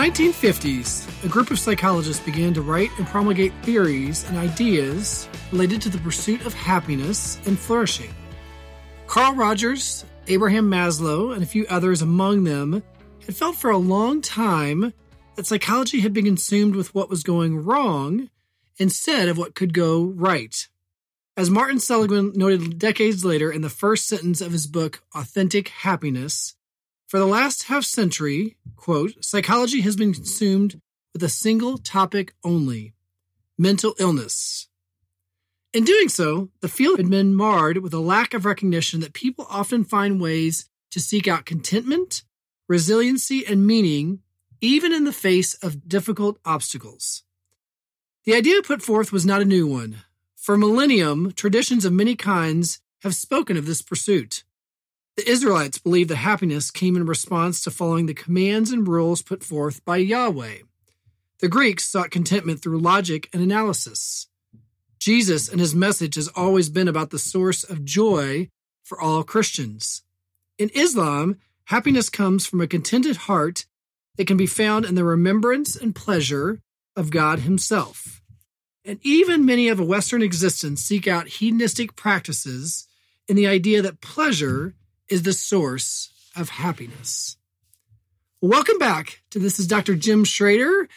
In the 1950s, a group of psychologists began to write and promulgate theories and ideas related to the pursuit of happiness and flourishing. Carl Rogers, Abraham Maslow, and a few others among them had felt for a long time that psychology had been consumed with what was going wrong instead of what could go right. As Martin Seligman noted decades later in the first sentence of his book, Authentic Happiness, for the last half century, quote, psychology has been consumed with a single topic only mental illness. In doing so, the field had been marred with a lack of recognition that people often find ways to seek out contentment, resiliency, and meaning, even in the face of difficult obstacles. The idea put forth was not a new one. For millennium, traditions of many kinds have spoken of this pursuit. The Israelites believed that happiness came in response to following the commands and rules put forth by Yahweh. The Greeks sought contentment through logic and analysis. Jesus and his message has always been about the source of joy for all Christians. In Islam, happiness comes from a contented heart that can be found in the remembrance and pleasure of God Himself. And even many of a Western existence seek out hedonistic practices in the idea that pleasure is the source of happiness. Welcome back to This is Dr. Jim Schroeder,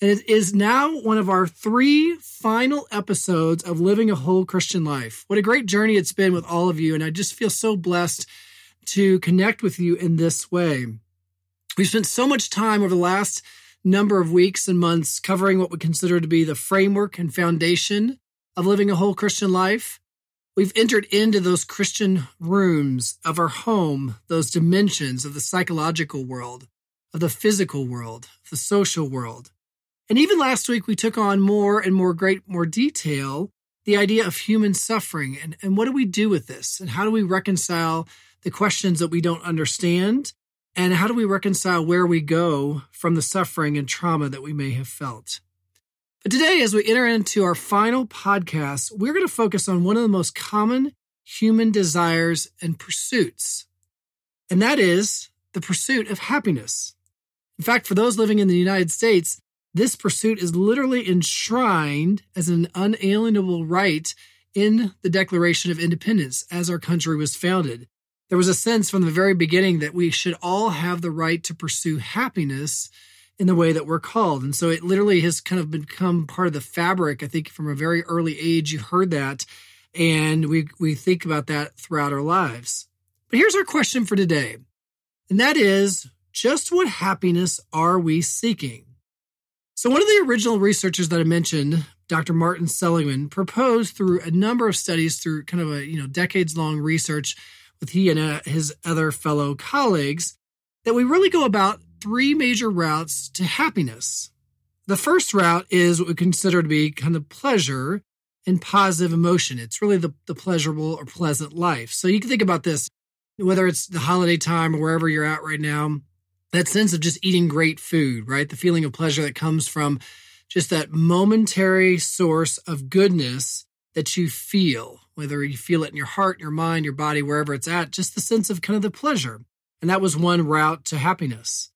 and it is now one of our three final episodes of Living a Whole Christian Life. What a great journey it's been with all of you, and I just feel so blessed to connect with you in this way. We've spent so much time over the last number of weeks and months covering what we consider to be the framework and foundation of living a whole Christian life. We've entered into those Christian rooms of our home, those dimensions of the psychological world, of the physical world, the social world. And even last week, we took on more and more great, more detail the idea of human suffering and, and what do we do with this? And how do we reconcile the questions that we don't understand? And how do we reconcile where we go from the suffering and trauma that we may have felt? But today, as we enter into our final podcast, we're going to focus on one of the most common human desires and pursuits, and that is the pursuit of happiness. In fact, for those living in the United States, this pursuit is literally enshrined as an unalienable right in the Declaration of Independence as our country was founded. There was a sense from the very beginning that we should all have the right to pursue happiness in the way that we're called. And so it literally has kind of become part of the fabric. I think from a very early age, you heard that. And we, we think about that throughout our lives. But here's our question for today. And that is just what happiness are we seeking? So, one of the original researchers that I mentioned, Dr. Martin Seligman, proposed through a number of studies, through kind of a you know decades long research with he and uh, his other fellow colleagues, that we really go about three major routes to happiness. The first route is what we consider to be kind of pleasure and positive emotion. It's really the, the pleasurable or pleasant life. So you can think about this, whether it's the holiday time or wherever you're at right now, that sense of just eating great food, right? The feeling of pleasure that comes from just that momentary source of goodness that you feel, whether you feel it in your heart, your mind, your body, wherever it's at, just the sense of kind of the pleasure. And that was one route to happiness.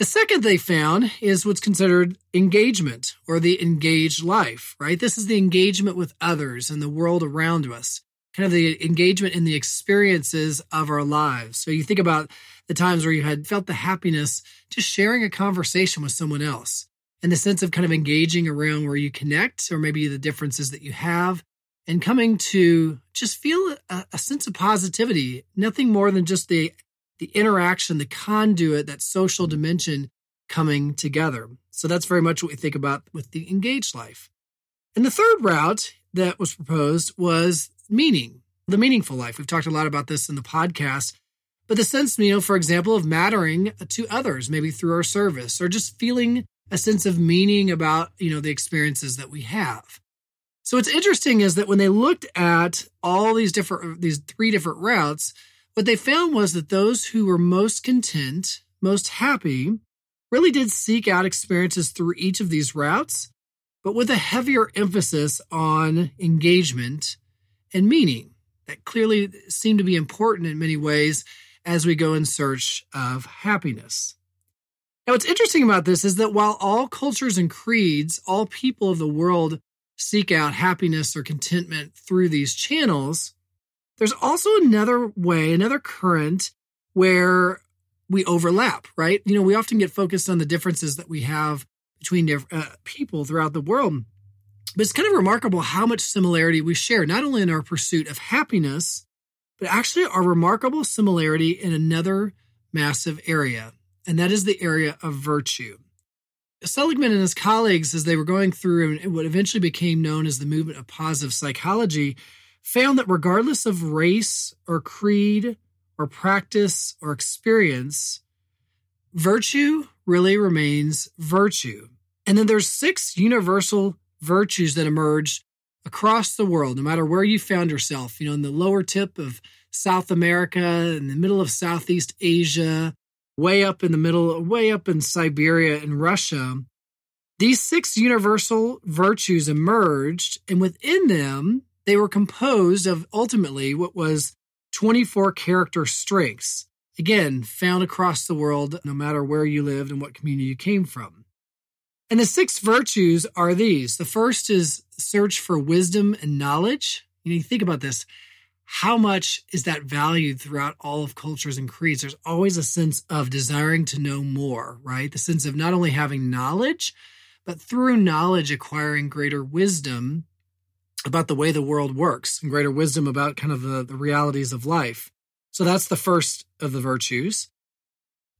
The second they found is what's considered engagement or the engaged life, right? This is the engagement with others and the world around us, kind of the engagement in the experiences of our lives. So you think about the times where you had felt the happiness just sharing a conversation with someone else and the sense of kind of engaging around where you connect or maybe the differences that you have and coming to just feel a, a sense of positivity, nothing more than just the the interaction, the conduit, that social dimension coming together. So that's very much what we think about with the engaged life. And the third route that was proposed was meaning, the meaningful life. We've talked a lot about this in the podcast, but the sense, you know, for example, of mattering to others, maybe through our service, or just feeling a sense of meaning about, you know, the experiences that we have. So what's interesting is that when they looked at all these different, these three different routes, what they found was that those who were most content, most happy, really did seek out experiences through each of these routes, but with a heavier emphasis on engagement and meaning that clearly seem to be important in many ways as we go in search of happiness. Now, what's interesting about this is that while all cultures and creeds, all people of the world seek out happiness or contentment through these channels, there's also another way, another current where we overlap, right? You know, we often get focused on the differences that we have between uh, people throughout the world. But it's kind of remarkable how much similarity we share, not only in our pursuit of happiness, but actually our remarkable similarity in another massive area, and that is the area of virtue. Seligman and his colleagues, as they were going through what eventually became known as the movement of positive psychology, found that regardless of race or creed or practice or experience, virtue really remains virtue. And then there's six universal virtues that emerged across the world, no matter where you found yourself, you know, in the lower tip of South America, in the middle of Southeast Asia, way up in the middle, way up in Siberia and Russia. These six universal virtues emerged, and within them, they were composed of ultimately what was 24 character strengths. Again, found across the world, no matter where you lived and what community you came from. And the six virtues are these. The first is search for wisdom and knowledge. You know, you think about this. How much is that valued throughout all of cultures and creeds? There's always a sense of desiring to know more, right? The sense of not only having knowledge, but through knowledge, acquiring greater wisdom about the way the world works and greater wisdom about kind of the, the realities of life. So that's the first of the virtues.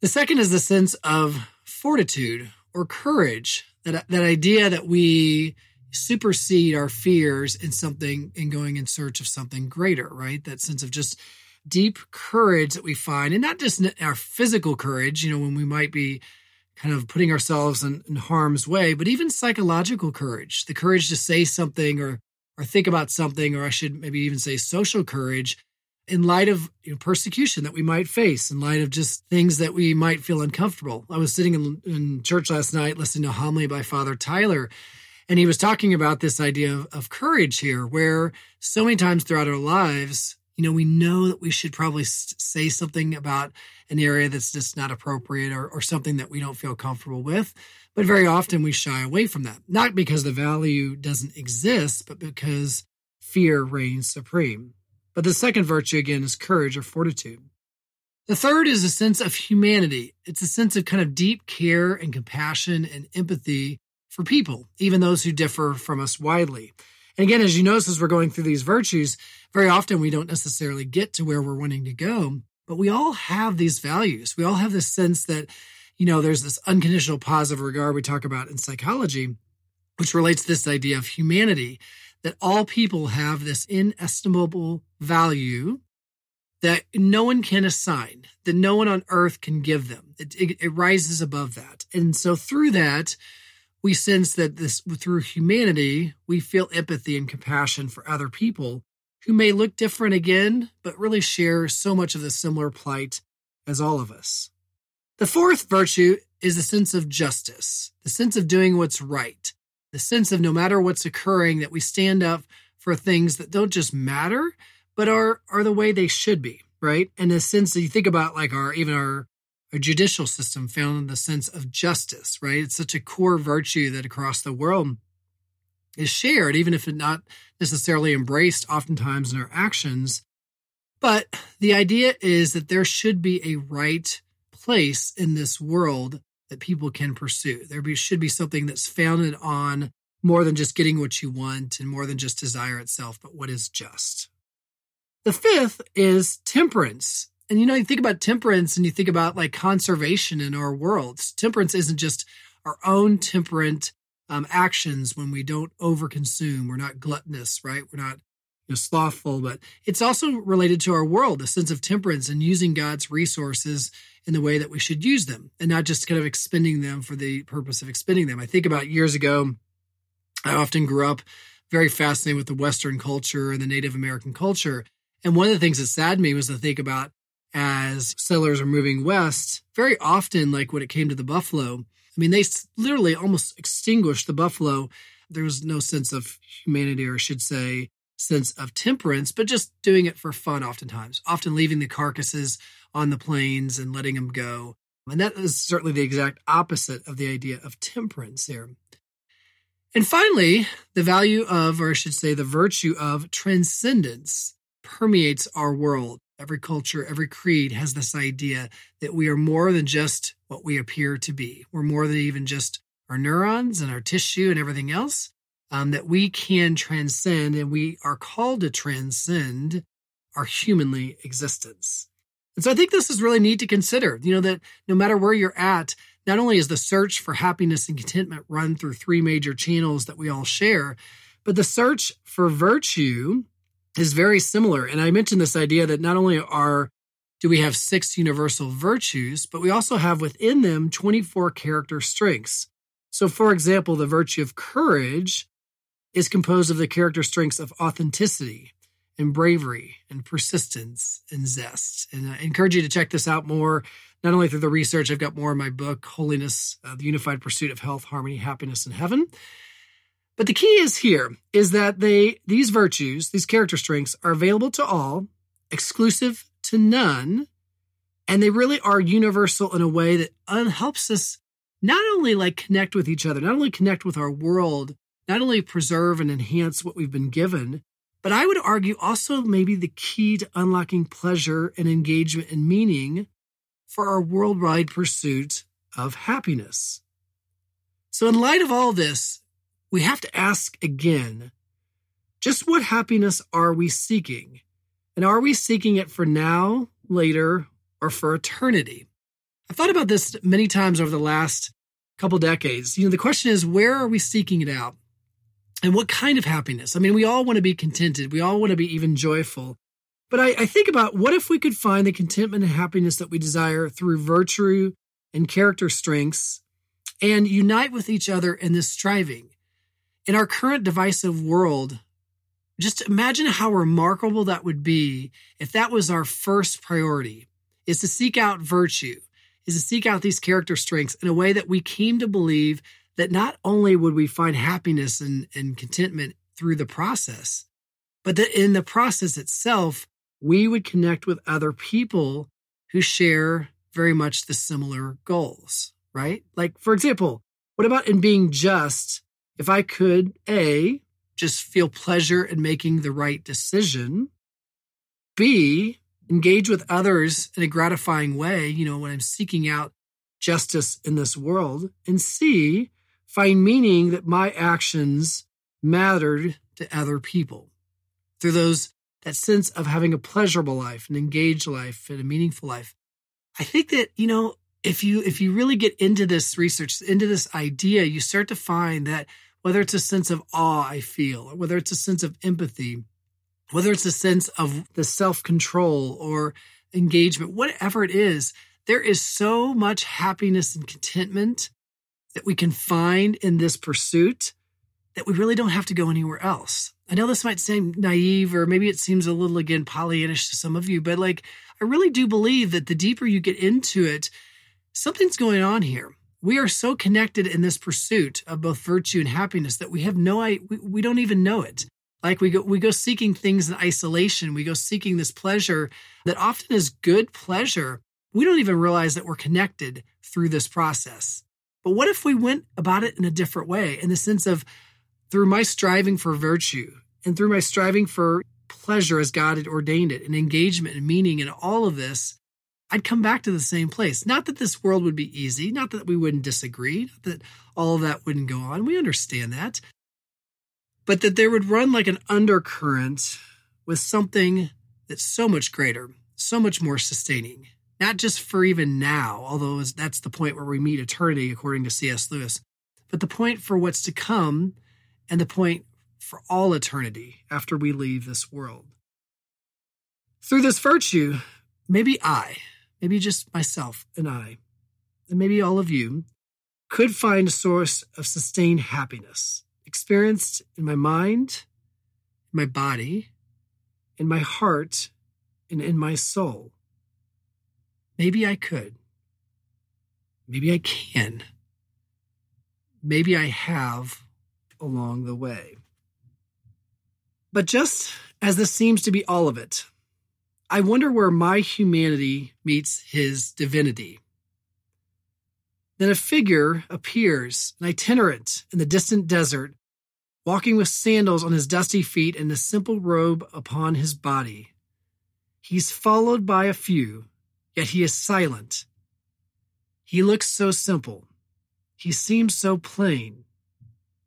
The second is the sense of fortitude or courage, that, that idea that we supersede our fears in something in going in search of something greater, right? That sense of just deep courage that we find, and not just our physical courage, you know, when we might be kind of putting ourselves in, in harm's way, but even psychological courage, the courage to say something or or think about something, or I should maybe even say social courage in light of you know, persecution that we might face, in light of just things that we might feel uncomfortable. I was sitting in, in church last night listening to homily by Father Tyler, and he was talking about this idea of, of courage here, where so many times throughout our lives, you know, we know that we should probably say something about an area that's just not appropriate or, or something that we don't feel comfortable with. But very often we shy away from that, not because the value doesn't exist, but because fear reigns supreme. But the second virtue, again, is courage or fortitude. The third is a sense of humanity. It's a sense of kind of deep care and compassion and empathy for people, even those who differ from us widely. And again, as you notice, as we're going through these virtues, very often we don't necessarily get to where we're wanting to go, but we all have these values. We all have this sense that, you know, there's this unconditional positive regard we talk about in psychology, which relates to this idea of humanity that all people have this inestimable value that no one can assign, that no one on earth can give them. It, it, it, rises above that. And so through that, we sense that this through humanity, we feel empathy and compassion for other people who may look different again, but really share so much of the similar plight as all of us. The fourth virtue is the sense of justice, the sense of doing what's right, the sense of no matter what's occurring, that we stand up for things that don't just matter, but are are the way they should be, right? And the sense that you think about like our even our our judicial system found in the sense of justice, right? It's such a core virtue that across the world is shared, even if it's not necessarily embraced oftentimes in our actions. But the idea is that there should be a right place in this world that people can pursue. There be, should be something that's founded on more than just getting what you want and more than just desire itself, but what is just. The fifth is temperance. And you know, you think about temperance and you think about like conservation in our world. Temperance isn't just our own temperate um, actions when we don't overconsume. We're not gluttonous, right? We're not you know, slothful, but it's also related to our world, a sense of temperance and using God's resources in the way that we should use them and not just kind of expending them for the purpose of expending them. I think about years ago, I often grew up very fascinated with the Western culture and the Native American culture. And one of the things that saddened me was to think about as settlers are moving west, very often, like when it came to the buffalo, I mean, they literally almost extinguished the buffalo. There was no sense of humanity, or I should say, sense of temperance, but just doing it for fun oftentimes, often leaving the carcasses on the plains and letting them go. And that is certainly the exact opposite of the idea of temperance here. And finally, the value of, or I should say, the virtue of transcendence permeates our world. Every culture, every creed has this idea that we are more than just what we appear to be. We're more than even just our neurons and our tissue and everything else. Um, that we can transcend and we are called to transcend our humanly existence. And so I think this is really neat to consider, you know, that no matter where you're at, not only is the search for happiness and contentment run through three major channels that we all share, but the search for virtue is very similar. And I mentioned this idea that not only are do we have six universal virtues, but we also have within them 24 character strengths. So, for example, the virtue of courage is composed of the character strengths of authenticity and bravery and persistence and zest. And I encourage you to check this out more not only through the research, I've got more in my book, Holiness, uh, the Unified Pursuit of Health, Harmony, Happiness, and Heaven. But the key is here is that they these virtues, these character strengths are available to all, exclusive to none, and they really are universal in a way that helps us not only like connect with each other, not only connect with our world, not only preserve and enhance what we've been given, but I would argue also maybe the key to unlocking pleasure and engagement and meaning for our worldwide pursuit of happiness. So, in light of all this, we have to ask again just what happiness are we seeking? And are we seeking it for now, later, or for eternity? I've thought about this many times over the last couple decades. You know, the question is where are we seeking it out? And what kind of happiness? I mean, we all want to be contented. We all want to be even joyful. But I, I think about what if we could find the contentment and happiness that we desire through virtue and character strengths and unite with each other in this striving. In our current divisive world, just imagine how remarkable that would be if that was our first priority is to seek out virtue, is to seek out these character strengths in a way that we came to believe that not only would we find happiness and, and contentment through the process, but that in the process itself, we would connect with other people who share very much the similar goals, right? Like, for example, what about in being just? If I could, A, just feel pleasure in making the right decision, B, engage with others in a gratifying way, you know, when I'm seeking out justice in this world, and C, find meaning that my actions mattered to other people. Through those that sense of having a pleasurable life, an engaged life, and a meaningful life. I think that, you know, if you if you really get into this research, into this idea, you start to find that whether it's a sense of awe I feel, or whether it's a sense of empathy, whether it's a sense of the self-control or engagement, whatever it is, there is so much happiness and contentment that we can find in this pursuit that we really don't have to go anywhere else. I know this might seem naive or maybe it seems a little again Pollyannish to some of you, but like I really do believe that the deeper you get into it, something's going on here. We are so connected in this pursuit of both virtue and happiness that we have no we, we don't even know it. Like we go we go seeking things in isolation, we go seeking this pleasure that often is good pleasure. We don't even realize that we're connected through this process. But what if we went about it in a different way in the sense of through my striving for virtue and through my striving for pleasure as God had ordained it and engagement and meaning and all of this, I'd come back to the same place. Not that this world would be easy, not that we wouldn't disagree, not that all of that wouldn't go on. We understand that. But that there would run like an undercurrent with something that's so much greater, so much more sustaining, not just for even now, although that's the point where we meet eternity, according to C.S. Lewis, but the point for what's to come and the point for all eternity after we leave this world. Through this virtue, maybe I, maybe just myself and I, and maybe all of you, could find a source of sustained happiness experienced in my mind, in my body, in my heart, and in my soul. Maybe I could. Maybe I can. Maybe I have along the way. But just as this seems to be all of it, I wonder where my humanity meets his divinity. Then a figure appears, an itinerant in the distant desert, walking with sandals on his dusty feet and a simple robe upon his body. He's followed by a few, yet he is silent. He looks so simple. He seems so plain.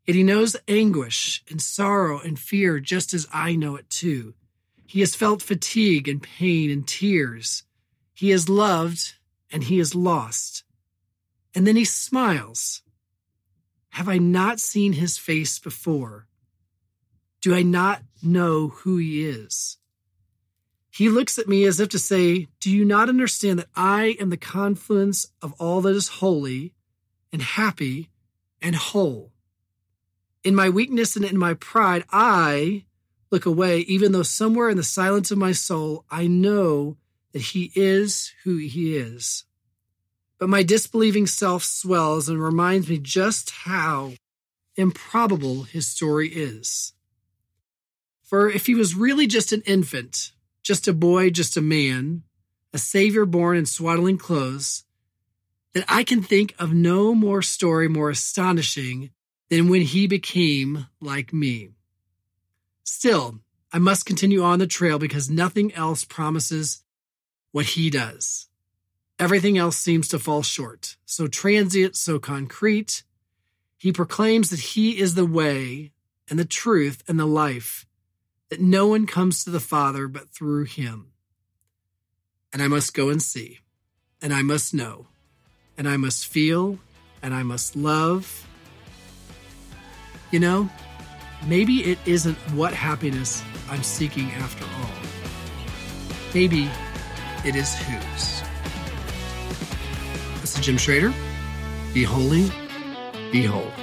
Yet he knows anguish and sorrow and fear just as I know it too. He has felt fatigue and pain and tears. He has loved and he is lost. And then he smiles. Have I not seen his face before? Do I not know who he is? He looks at me as if to say, Do you not understand that I am the confluence of all that is holy and happy and whole? In my weakness and in my pride, I look away, even though somewhere in the silence of my soul, I know that he is who he is. But my disbelieving self swells and reminds me just how improbable his story is. For if he was really just an infant, just a boy, just a man, a savior born in swaddling clothes, then I can think of no more story more astonishing than when he became like me. Still, I must continue on the trail because nothing else promises what he does. Everything else seems to fall short. So transient, so concrete. He proclaims that he is the way and the truth and the life, that no one comes to the Father but through him. And I must go and see, and I must know, and I must feel, and I must love. You know, maybe it isn't what happiness I'm seeking after all. Maybe it is whose. This is Jim Schroeder. Be holy, be whole.